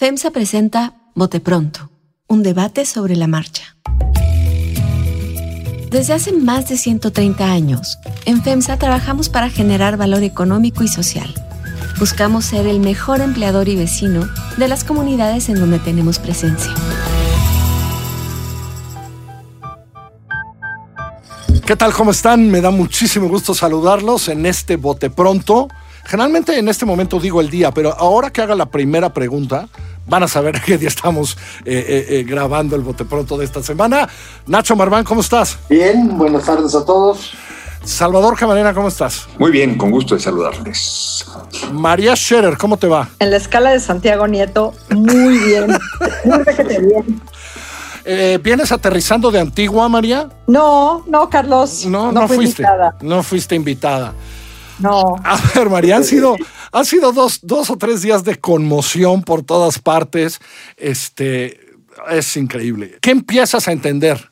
FEMSA presenta Bote Pronto, un debate sobre la marcha. Desde hace más de 130 años, en FEMSA trabajamos para generar valor económico y social. Buscamos ser el mejor empleador y vecino de las comunidades en donde tenemos presencia. ¿Qué tal? ¿Cómo están? Me da muchísimo gusto saludarlos en este Bote Pronto. Generalmente en este momento digo el día, pero ahora que haga la primera pregunta, van a saber qué día estamos eh, eh, eh, grabando el Bote Pronto de esta semana. Nacho Marván, ¿cómo estás? Bien, buenas tardes a todos. Salvador Camarena, ¿cómo estás? Muy bien, con gusto de saludarles. María Scherer, ¿cómo te va? En la escala de Santiago Nieto, muy bien. muy bien. ¿Vienes aterrizando de Antigua, María? No, no, Carlos. No, no, fuiste. Invitada. No fuiste invitada. No. A ver, María, han sido, han sido dos, dos o tres días de conmoción por todas partes. Este, es increíble. ¿Qué empiezas a entender?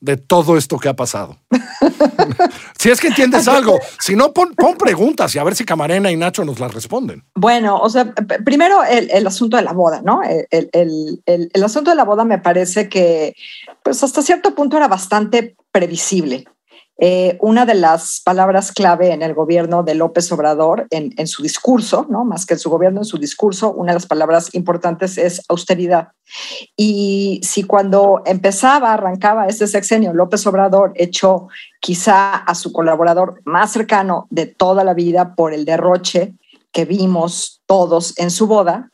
de todo esto que ha pasado. si es que entiendes algo, si no, pon, preguntas y a ver si Camarena y Nacho nos las responden. Bueno, o sea, primero el, asunto de la boda, ¿no? El, el, asunto de la boda me parece que, pues hasta cierto punto era bastante previsible. Eh, una de las palabras clave en el gobierno de López Obrador, en, su discurso, ¿no? más que en su gobierno, en su discurso, una de las palabras importantes es austeridad. Y si cuando empezaba, arrancaba este sexenio, López Obrador echó quizá a su colaborador más cercano de toda la vida por el derroche que vimos todos en su boda,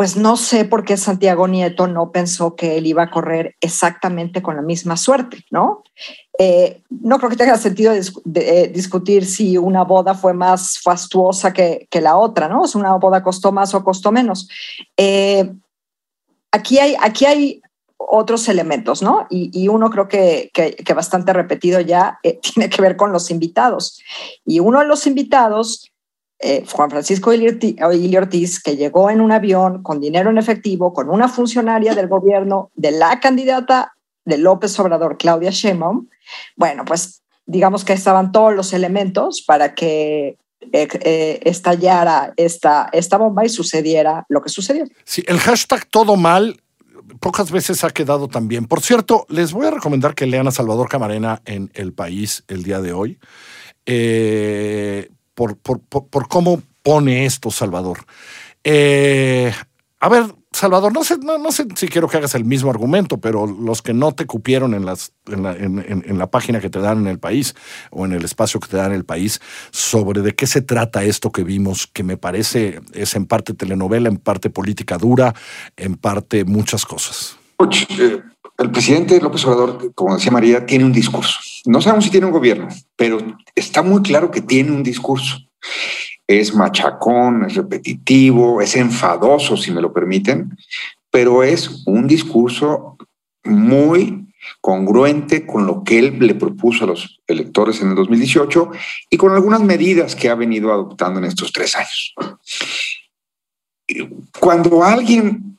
pues no sé por qué Santiago Nieto no pensó que él iba a correr exactamente con la misma suerte, ¿no? Eh, no creo que tenga sentido eh, discutir si una boda fue más fastuosa que, la otra, ¿no? Si una boda costó más o costó menos. Eh, aquí, hay, aquí hay otros elementos, ¿no? Y, uno creo que, que, bastante repetido ya tiene que ver con los invitados. Y uno de los invitados eh, Juan Francisco Ili Ortiz, que llegó en un avión con dinero en efectivo, con una funcionaria del gobierno de la candidata de López Obrador, Claudia Sheinbaum, bueno, pues digamos que estaban todos los elementos para que eh, eh, estallara esta, esta bomba y sucediera lo que sucedió. Sí, el hashtag todo mal pocas veces ha quedado también. Por cierto, les voy a recomendar que lean a Salvador Camarena en El País el día de hoy. Eh, por, cómo pone esto Salvador. Eh, a ver, Salvador, no sé, no, sé si quiero que hagas el mismo argumento, pero los que no te cupieron en, las, en, la, página que te dan en el país o en el espacio que te dan en el país, sobre de qué se trata esto que vimos, que me parece es en parte telenovela, en parte política dura, en parte muchas cosas. Eh, el presidente López Obrador, como decía María, tiene un discurso. No sabemos si tiene un gobierno, pero está muy claro que tiene un discurso. Es machacón, es repetitivo, es enfadoso, si me lo permiten, pero es un discurso muy congruente con lo que él le propuso a los electores en el 2018 y con algunas medidas que ha venido adoptando en estos tres años. Cuando alguien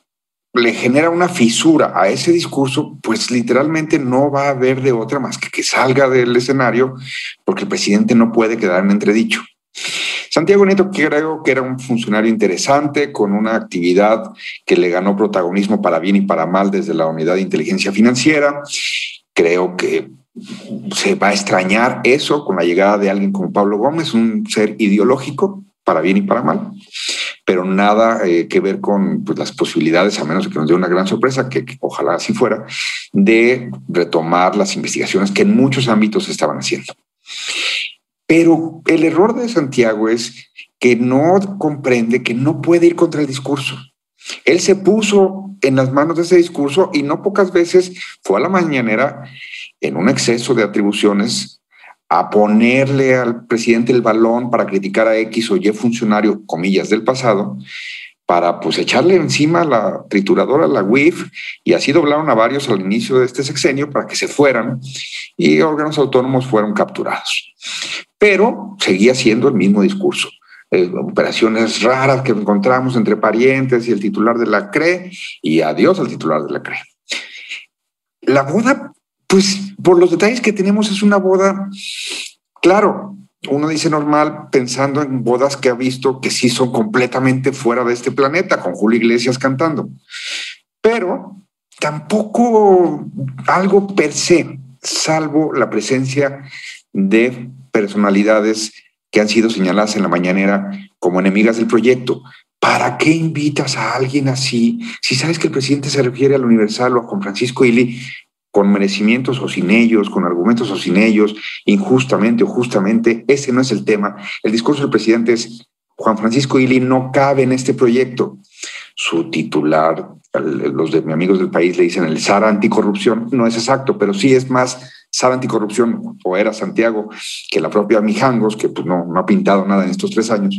le genera una fisura a ese discurso, pues literalmente no va a haber de otra más que que salga del escenario, porque el presidente no puede quedar en entredicho. Santiago Nieto creo que era un funcionario interesante, con una actividad que le ganó protagonismo para bien y para mal desde la unidad de inteligencia financiera. Creo que se va a extrañar eso con la llegada de alguien como Pablo Gómez, un ser ideológico para bien y para mal pero nada eh, que ver con pues, las posibilidades, a menos que nos dé una gran sorpresa, que, ojalá así fuera, de retomar las investigaciones que en muchos ámbitos se estaban haciendo. Pero el error de Santiago es que no comprende que no puede ir contra el discurso. Él se puso en las manos de ese discurso y no pocas veces fue a la mañanera en un exceso de atribuciones a ponerle al presidente el balón para criticar a X o Y funcionario, comillas, del pasado, para pues echarle encima la trituradora, la WIF, y así doblaron a varios al inicio de este sexenio para que se fueran y órganos autónomos fueron capturados. Pero seguía siendo el mismo discurso. Eh, operaciones raras que encontramos entre parientes y el titular de la CRE, y adiós al titular de la CRE. La boda pues por los detalles que tenemos es una boda, claro, uno dice normal pensando en bodas que ha visto que sí son completamente fuera de este planeta, con Julio Iglesias cantando. Pero tampoco algo per se, salvo la presencia de personalidades que han sido señaladas en la mañanera como enemigas del proyecto. ¿Para qué invitas a alguien así? Si sabes que el presidente se refiere al Universal o a Juan Francisco Ili con merecimientos o sin ellos, con argumentos o sin ellos, injustamente o justamente, ese no es el tema. El discurso del presidente es, Juan Francisco Ili no cabe en este proyecto. Su titular, los de mis amigos del país le dicen el SAR anticorrupción, no es exacto, pero sí es más SAR anticorrupción, o era Santiago, que la propia Mijangos, que pues no, no ha pintado nada en estos tres años.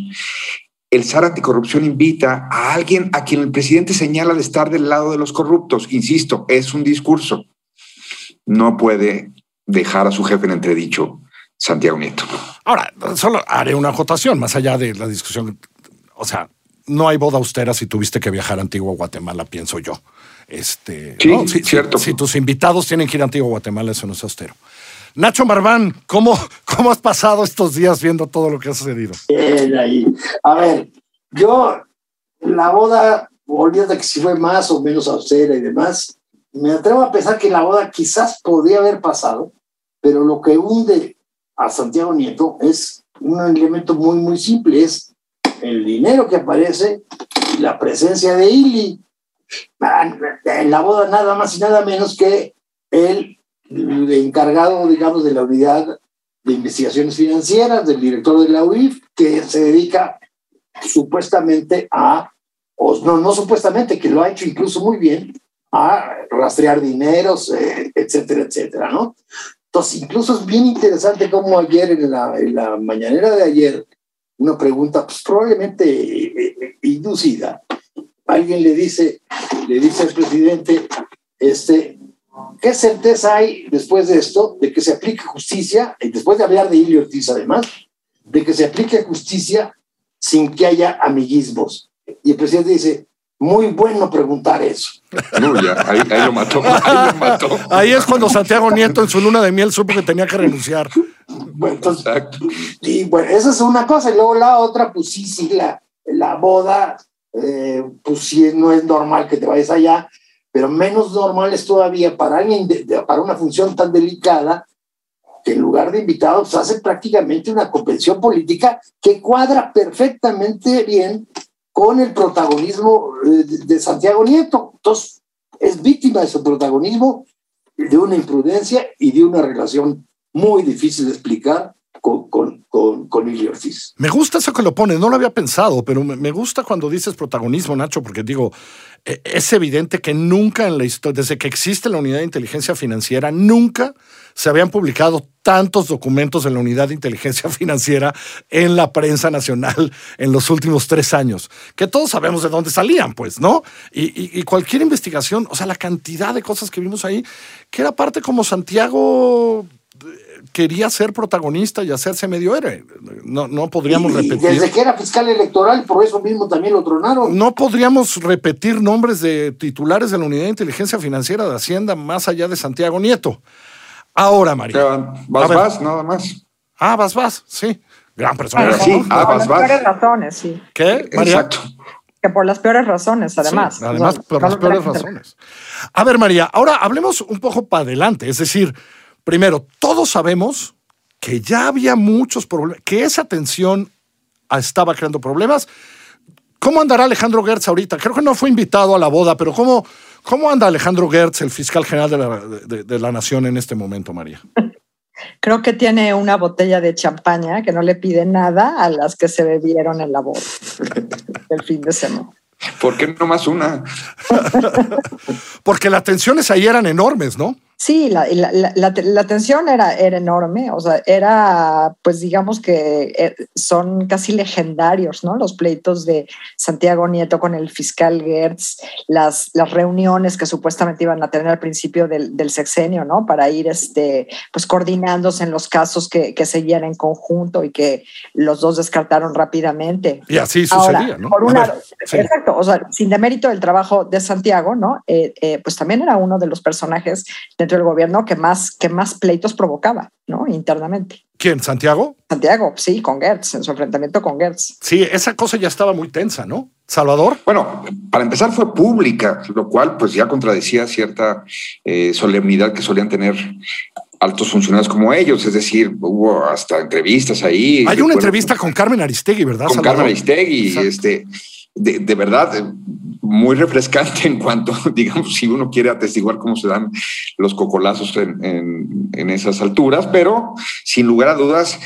El SAR anticorrupción invita a alguien a quien el presidente señala de estar del lado de los corruptos. Insisto, es un discurso no puede dejar a su jefe en entredicho Santiago Nieto. Ahora, solo haré una acotación más allá de la discusión. O sea, no hay boda austera si tuviste que viajar a Antigua Guatemala, pienso yo. Este, sí, cierto. Si, tus invitados tienen que ir a Antigua Guatemala, eso no es austero. Nacho Marván, ¿cómo, ¿cómo has pasado estos días viendo todo lo que ha sucedido? ahí. A ver, yo, la boda, olvídate que si fue más o menos austera y demás, me atrevo a pensar que la boda quizás podría haber pasado, pero lo que hunde a Santiago Nieto es un elemento muy, muy simple, es el dinero que aparece y la presencia de Ili. En la boda nada más y nada menos que el, encargado, digamos, de la unidad de investigaciones financieras, del director de la UIF, que se dedica supuestamente a, o no, no supuestamente, que lo ha hecho incluso muy bien, a rastrear dineros, eh, etcétera, etcétera, ¿no? Entonces, incluso es bien interesante cómo ayer, en la, en la mañanera de ayer, una pregunta pues, probablemente eh, inducida, alguien le dice, le dice al presidente, este, ¿qué certeza hay después de esto de que se aplique justicia, y después de hablar de Ilio Ortiz además, de que se aplique justicia sin que haya amiguismos? Y el presidente dice, muy bueno preguntar eso. No, ya, ahí, lo mató, ahí es cuando Santiago Nieto en su luna de miel supo que tenía que renunciar. Bueno, entonces, y bueno, esa es una cosa. Y luego la otra, pues sí, sí, la, la boda, eh, pues sí, no es normal que te vayas allá, pero menos normal es todavía para alguien, para una función tan delicada, que en lugar de invitados hace prácticamente una convención política que cuadra perfectamente bien con el protagonismo eh, de Santiago Nieto. Entonces, es víctima de su protagonismo, de una imprudencia y de una relación muy difícil de explicar con, con, con, con. Me gusta eso que lo pones, no lo había pensado, pero me gusta cuando dices protagonismo, Nacho, porque digo, e, es evidente que nunca en la historia, desde que existe la unidad de inteligencia financiera, nunca se habían publicado tantos documentos en la unidad de inteligencia financiera en la prensa nacional en los últimos tres años, que todos sabemos de dónde salían, pues, ¿no? Y, cualquier investigación, o sea, la cantidad de cosas que vimos ahí, que era parte como Santiago quería ser protagonista y hacerse medio héroe. No, no podríamos repetir. Desde que era fiscal electoral, por eso mismo también lo tronaron. No podríamos repetir nombres de titulares de la Unidad de Inteligencia Financiera de Hacienda más allá de Santiago Nieto. Ahora, María. Vas, vas, nada más. Ah, vas, vas, sí. Gran persona. sí, ah, por las peores razones, sí. ¿Qué, María? Exacto. Que por las peores razones, además. además, por las peores razones. A ver, María, ahora hablemos un poco para adelante. Es decir, primero, todos sabemos que ya había muchos problemas, que esa tensión estaba creando problemas. ¿Cómo andará Alejandro Gertz ahorita? Creo que no fue invitado a la boda, pero ¿cómo, cómo anda Alejandro Gertz, el fiscal general de la, de la Nación en este momento, María? Creo que tiene una botella de champaña que no le pide nada a las que se bebieron en la boda el fin de semana. ¿Por qué no más una? Porque las tensiones ahí eran enormes, ¿no? Sí, la, la, la, tensión era, era enorme, o sea, era, pues digamos que eh, son casi legendarios, ¿no? Los pleitos de Santiago Nieto con el fiscal Gertz, las, las reuniones que supuestamente iban a tener al principio del, del sexenio, ¿no? Para ir, este, pues coordinándose en los casos que, que seguían en conjunto y que los dos descartaron rápidamente. Y así sucedía, ¿no? Por una, Exacto, o sea, sin demérito del trabajo de Santiago, ¿no? Eh, eh, pues también era uno de los personajes dentro del gobierno que más, que más pleitos provocaba. ¿no? Internamente. ¿Quién? ¿Santiago? Santiago, sí, con Gertz, en su enfrentamiento con Gertz. Sí, esa cosa ya estaba muy tensa, ¿no? Salvador. Bueno, para empezar fue pública, lo cual pues ya contradecía cierta eh, solemnidad que solían tener altos funcionarios como ellos, es decir, hubo hasta entrevistas ahí. Hay una entrevista con Carmen Aristegui, ¿verdad? Con Carmen Aristegui, este, de, verdad, muy refrescante en cuanto, digamos, si uno quiere atestiguar cómo se dan los cocolazos en, en esas alturas, pero sin lugar a dudas,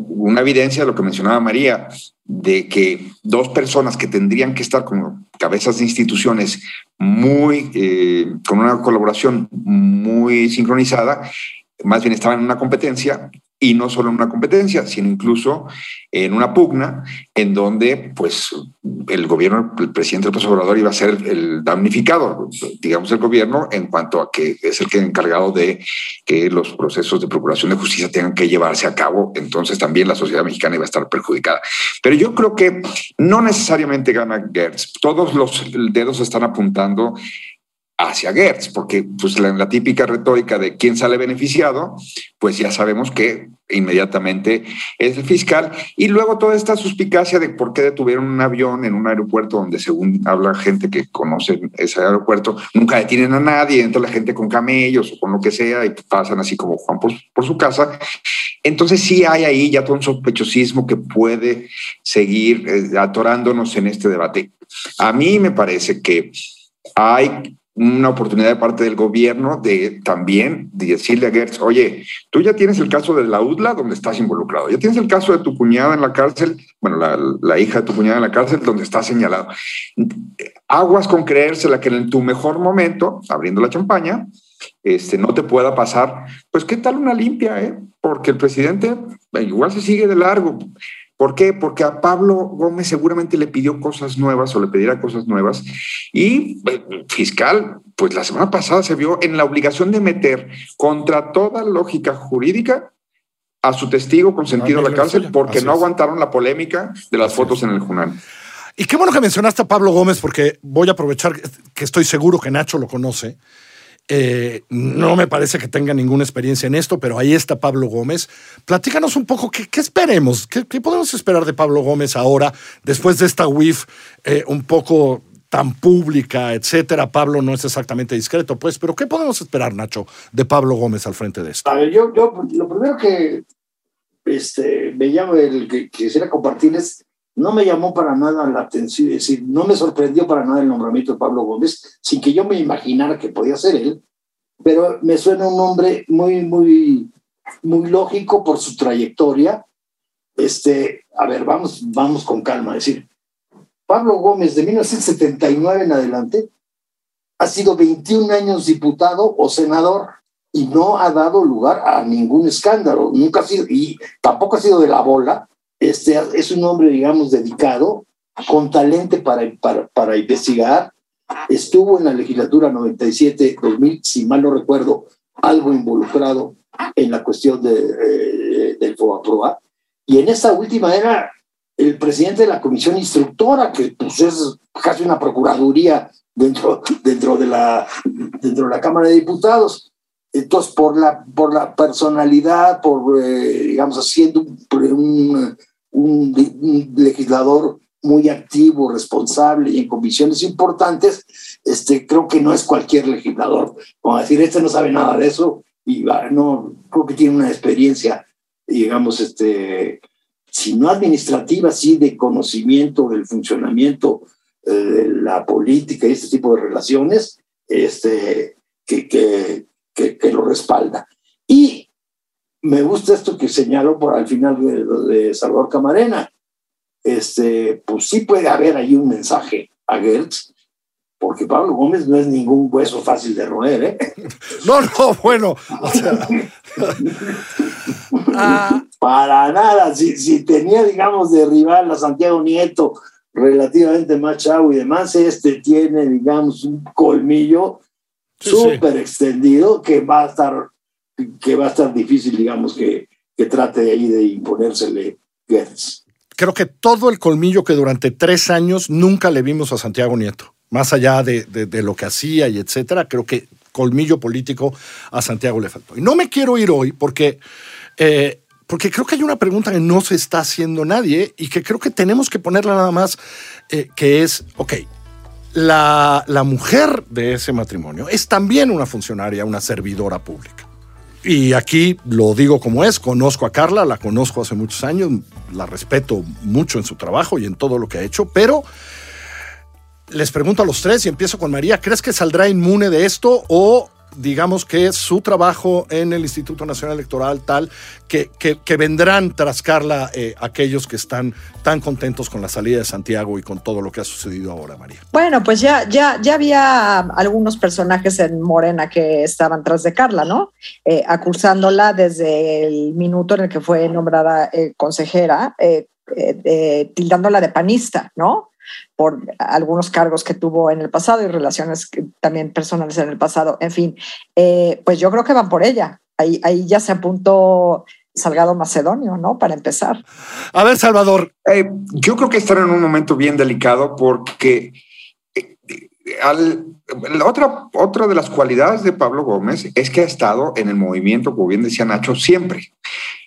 una evidencia de lo que mencionaba María, de que dos personas que tendrían que estar como cabezas de instituciones muy, eh, con una colaboración muy sincronizada, más bien estaban en una competencia y no solo en una competencia, sino incluso en una pugna en donde pues el gobierno, el presidente López Obrador iba a ser el damnificado, digamos el gobierno, en cuanto a que es el que encargado de que los procesos de procuración de justicia tengan que llevarse a cabo, entonces también la sociedad mexicana iba a estar perjudicada. Pero yo creo que no necesariamente gana Gertz, todos los dedos están apuntando hacia Gertz, porque pues la, típica retórica de quién sale beneficiado, pues ya sabemos que inmediatamente es el fiscal. Y luego toda esta suspicacia de por qué detuvieron un avión en un aeropuerto donde según habla gente que conoce ese aeropuerto, nunca detienen a nadie, entra la gente con camellos o con lo que sea y pasan así como Juan por, por su casa. Entonces sí hay ahí ya todo un sospechosismo que puede seguir eh, atorándonos en este debate. A mí me parece que hay una oportunidad de parte del gobierno de también decirle a Gertz, oye, tú ya tienes el caso de la UDLA donde estás involucrado, ya tienes el caso de tu cuñada en la cárcel, bueno, la, hija de tu cuñada en la cárcel donde está señalado. Aguas con creérsela que en tu mejor momento, abriendo la champaña, este, no te pueda pasar, pues qué tal una limpia, ¿eh? porque el presidente igual se sigue de largo. ¿Por qué? Porque a Pablo Gómez seguramente le pidió cosas nuevas o le pedirá cosas nuevas y el fiscal, pues la semana pasada se vio en la obligación de meter contra toda lógica jurídica a su testigo consentido a la cárcel porque no aguantaron la polémica de las fotos en el Junal. Y qué bueno que mencionaste a Pablo Gómez porque voy a aprovechar que estoy seguro que Nacho lo conoce. Eh, no me parece que tenga ninguna experiencia en esto, pero ahí está Pablo Gómez. Platícanos un poco, ¿qué, esperemos? ¿Qué, podemos esperar de Pablo Gómez ahora, después de esta WIF eh, un poco tan pública, etcétera? Pablo no es exactamente discreto, pues, pero ¿qué podemos esperar, Nacho, de Pablo Gómez al frente de esto? A ver, yo, yo lo primero que este, me llamo, el que quisiera compartir es no me llamó para nada la atención, es decir, no me sorprendió para nada el nombramiento de Pablo Gómez, sin que yo me imaginara que podía ser él, pero me suena un nombre muy, muy, muy lógico por su trayectoria. Este, a ver, vamos, vamos con calma, es decir, Pablo Gómez de 1979 en adelante ha sido 21 años diputado o senador y no ha dado lugar a ningún escándalo, nunca ha sido, y tampoco ha sido de la bola, este, es un hombre, digamos, dedicado, con talento para, para, investigar. Estuvo en la legislatura 97-2000, si mal no recuerdo, algo involucrado en la cuestión de, eh, del FOBAPROA. Y en esta última era el presidente de la comisión instructora, que pues, es casi una procuraduría dentro, dentro, de la, dentro de la Cámara de Diputados. Entonces, por la, por la personalidad, por, eh, digamos, haciendo un, un, legislador muy activo, responsable y en comisiones importantes, este, creo que no es cualquier legislador. Como decir, este no sabe nada de eso y no, creo que tiene una experiencia, digamos, este, si no administrativa, sí de conocimiento del funcionamiento eh, de la política y este tipo de relaciones, este, que, que, que lo respalda. Me gusta esto que señaló por al final de, Salvador Camarena. Este, pues sí puede haber ahí un mensaje a Gertz, porque Pablo Gómez no es ningún hueso fácil de roer, ¿eh? No, no, bueno. Ah. Para nada, si, si, tenía, digamos, de rival a Santiago Nieto relativamente más chavo y demás, este tiene, digamos, un colmillo súper extendido que va a estar que va a estar difícil, digamos, que, que trate ahí de imponérsele Gertz. Creo que todo el colmillo que durante tres años nunca le vimos a Santiago Nieto, más allá de, de, lo que hacía y etcétera, creo que colmillo político a Santiago le faltó. Y no me quiero ir hoy porque, eh, porque creo que hay una pregunta que no se está haciendo nadie y que creo que tenemos que ponerla nada más, eh, que es, ok, la, la mujer de ese matrimonio es también una funcionaria, una servidora pública. Y aquí lo digo como es, conozco a Carla, la conozco hace muchos años, la respeto mucho en su trabajo y en todo lo que ha hecho, pero les pregunto a los tres y empiezo con María, ¿crees que saldrá inmune de esto o digamos que su trabajo en el Instituto Nacional Electoral tal que, que, vendrán tras Carla eh, aquellos que están tan contentos con la salida de Santiago y con todo lo que ha sucedido ahora, María? Bueno, pues ya, ya, ya había algunos personajes en Morena que estaban tras de Carla, ¿no? Eh, acusándola desde el minuto en el que fue nombrada eh, consejera, tildándola de panista, ¿no? Por algunos cargos que tuvo en el pasado y relaciones también personales en el pasado. En fin, eh, pues yo creo que van por ella. Ahí, ahí ya se apuntó Salgado Macedonio, ¿no? Para empezar. A ver, Salvador. Eh, yo creo que están en un momento bien delicado porque eh, al, la otra, otra de las cualidades de Pablo Gómez es que ha estado en el movimiento, como bien decía Nacho, siempre.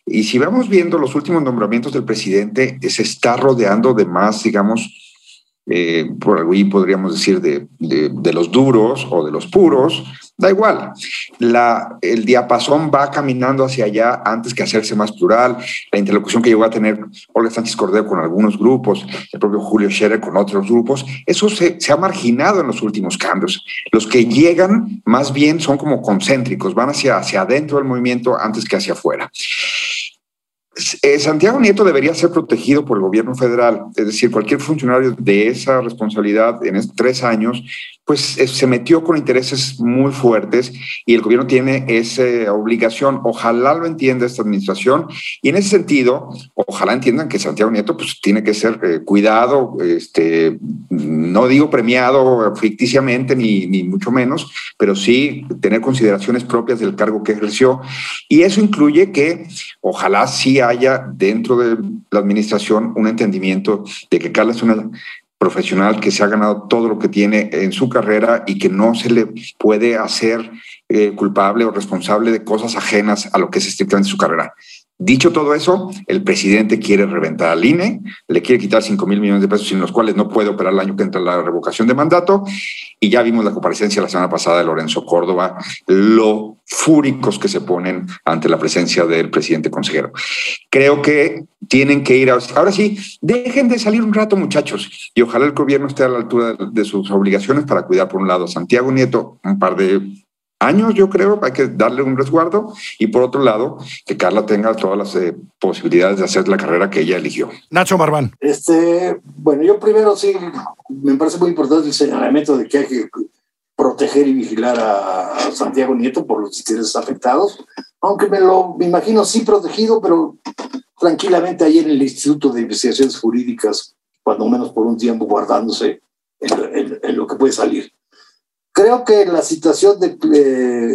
Y si vamos viendo los últimos nombramientos del presidente, se está rodeando de más, digamos, eh, por ahí podríamos decir de, de, los duros o de los puros, da igual. La, el diapasón va caminando hacia allá antes que hacerse más plural. La interlocución que llegó a tener Olga Sánchez Cordero con algunos grupos, el propio Julio Scherer con otros grupos, eso se, se ha marginado en los últimos cambios. Los que llegan más bien son como concéntricos, van hacia, hacia adentro del movimiento antes que hacia afuera. Eh, Santiago Nieto debería ser protegido por el gobierno federal, es decir, cualquier funcionario de esa responsabilidad en tres años pues eh, se metió con intereses muy fuertes y el gobierno tiene esa obligación. Ojalá lo entienda esta administración y en ese sentido, ojalá entiendan que Santiago Nieto pues tiene que ser eh, cuidado, este, no digo premiado ficticiamente ni, ni mucho menos, pero sí tener consideraciones propias del cargo que ejerció. Y eso incluye que ojalá sí haya dentro de la administración un entendimiento de que Carla es una profesional que se ha ganado todo lo que tiene en su carrera y que no se le puede hacer eh, culpable o responsable de cosas ajenas a lo que es estrictamente su carrera. Dicho todo eso, el presidente quiere reventar al INE, le quiere quitar 5 mil millones de pesos sin los cuales no puede operar el año que entra la revocación de mandato. Y ya vimos la comparecencia la semana pasada de Lorenzo Córdoba, lo fúricos que se ponen ante la presencia del presidente consejero. Creo que tienen que ir a... Ahora sí, dejen de salir un rato, muchachos, y ojalá el gobierno esté a la altura de sus obligaciones para cuidar, por un lado, Santiago Nieto, un par de años, yo creo, hay que darle un resguardo y por otro lado, que Carla tenga todas las eh, posibilidades de hacer la carrera que ella eligió. Nacho Marván. Este, bueno, yo primero sí, me parece muy importante el señalamiento de que hay que proteger y vigilar a, Santiago Nieto por los intereses afectados, aunque me lo me imagino sí protegido, pero tranquilamente ahí en el Instituto de Investigaciones Jurídicas, cuando menos por un tiempo guardándose en lo que puede salir creo que la situación de,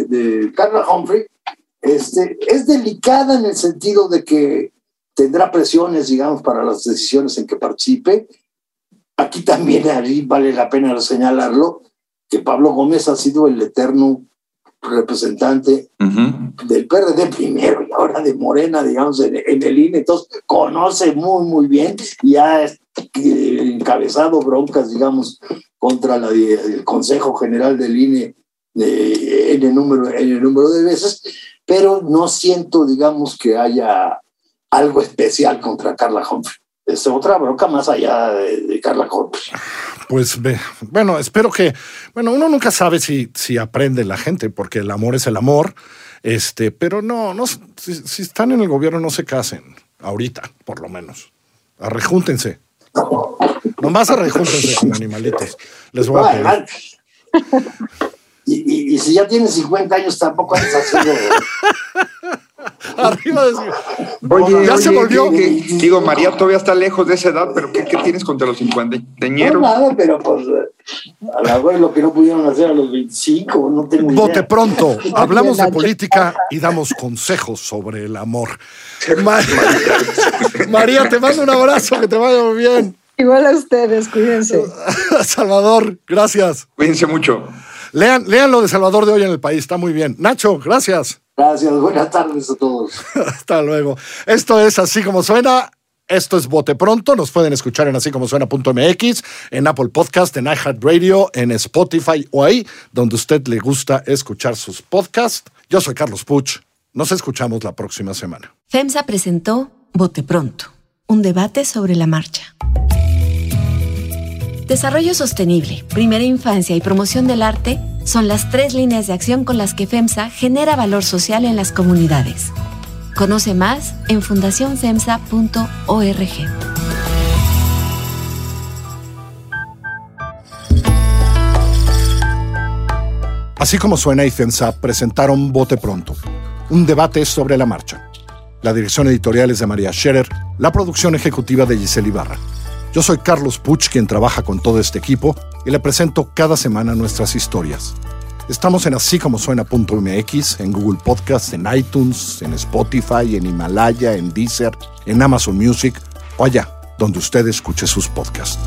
de, Carla Humphrey este, es delicada en el sentido de que tendrá presiones, digamos, para las decisiones en que participe. Aquí también vale la pena señalarlo, que Pablo Gómez ha sido el eterno representante del PRD primero y ahora de Morena, digamos, en, en, el INE, entonces conoce muy, muy bien y ha encabezado broncas, digamos, contra la, el Consejo General del INE en, el número, en el número de veces, pero no siento, digamos, que haya algo especial contra Carla Humphrey. Es otra bronca más allá de, Carla Humphrey. Pues bueno, espero que, bueno, uno nunca sabe si, si aprende la gente, porque el amor es el amor, este, pero no, no si, están en el gobierno no se casen, ahorita, por lo menos. Arrejúntense. Nomás rejúntense con animalitos. Les voy a pedir. Y, y, si ya tienes 50 años, tampoco has haciendo. Arriba de Oye, ya se volvió. digo, María todavía está lejos de esa edad, pero ¿qué, qué tienes contra los 50? No, nada, pero pues a la vez lo que no pudieron hacer a los 25, no tengo idea. Bote pronto, hablamos de política y damos consejos sobre el amor. María, te mando un abrazo, que te vaya muy bien. Igual a ustedes, cuídense. Salvador, gracias. Cuídense mucho. Lean, lean lo de Salvador de hoy en el país, está muy bien. Nacho, gracias. Gracias, buenas tardes a todos. Hasta luego. Esto es así como suena. Esto es Bote Pronto. Nos pueden escuchar en así como suena.mx, en Apple Podcast, en iHeartRadio, en Spotify o ahí donde usted le gusta escuchar sus podcasts. Yo soy Carlos Puch. Nos escuchamos la próxima semana. FEMSA presentó Bote Pronto, un debate sobre la marcha. Desarrollo sostenible, primera infancia y promoción del arte son las tres líneas de acción con las que FEMSA genera valor social en las comunidades. Conoce más en fundacionfemsa.org. Así como suena y FEMSA presentaron Bote Pronto, un debate sobre la marcha. La dirección editorial es de María Scherer, la producción ejecutiva de Giselle Ibarra. Yo soy Carlos Puch, quien trabaja con todo este equipo, y le presento cada semana nuestras historias. Estamos en así como suena.mx, en Google Podcast, en iTunes, en Spotify, en Himalaya, en Deezer, en Amazon Music o allá donde usted escuche sus podcasts.